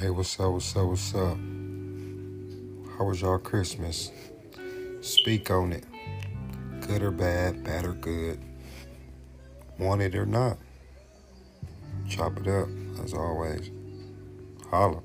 Hey, what's up? What's up? What's up? How was y'all Christmas? Speak on it. Good or bad, bad or good. Want it or not. Chop it up, as always. Holla.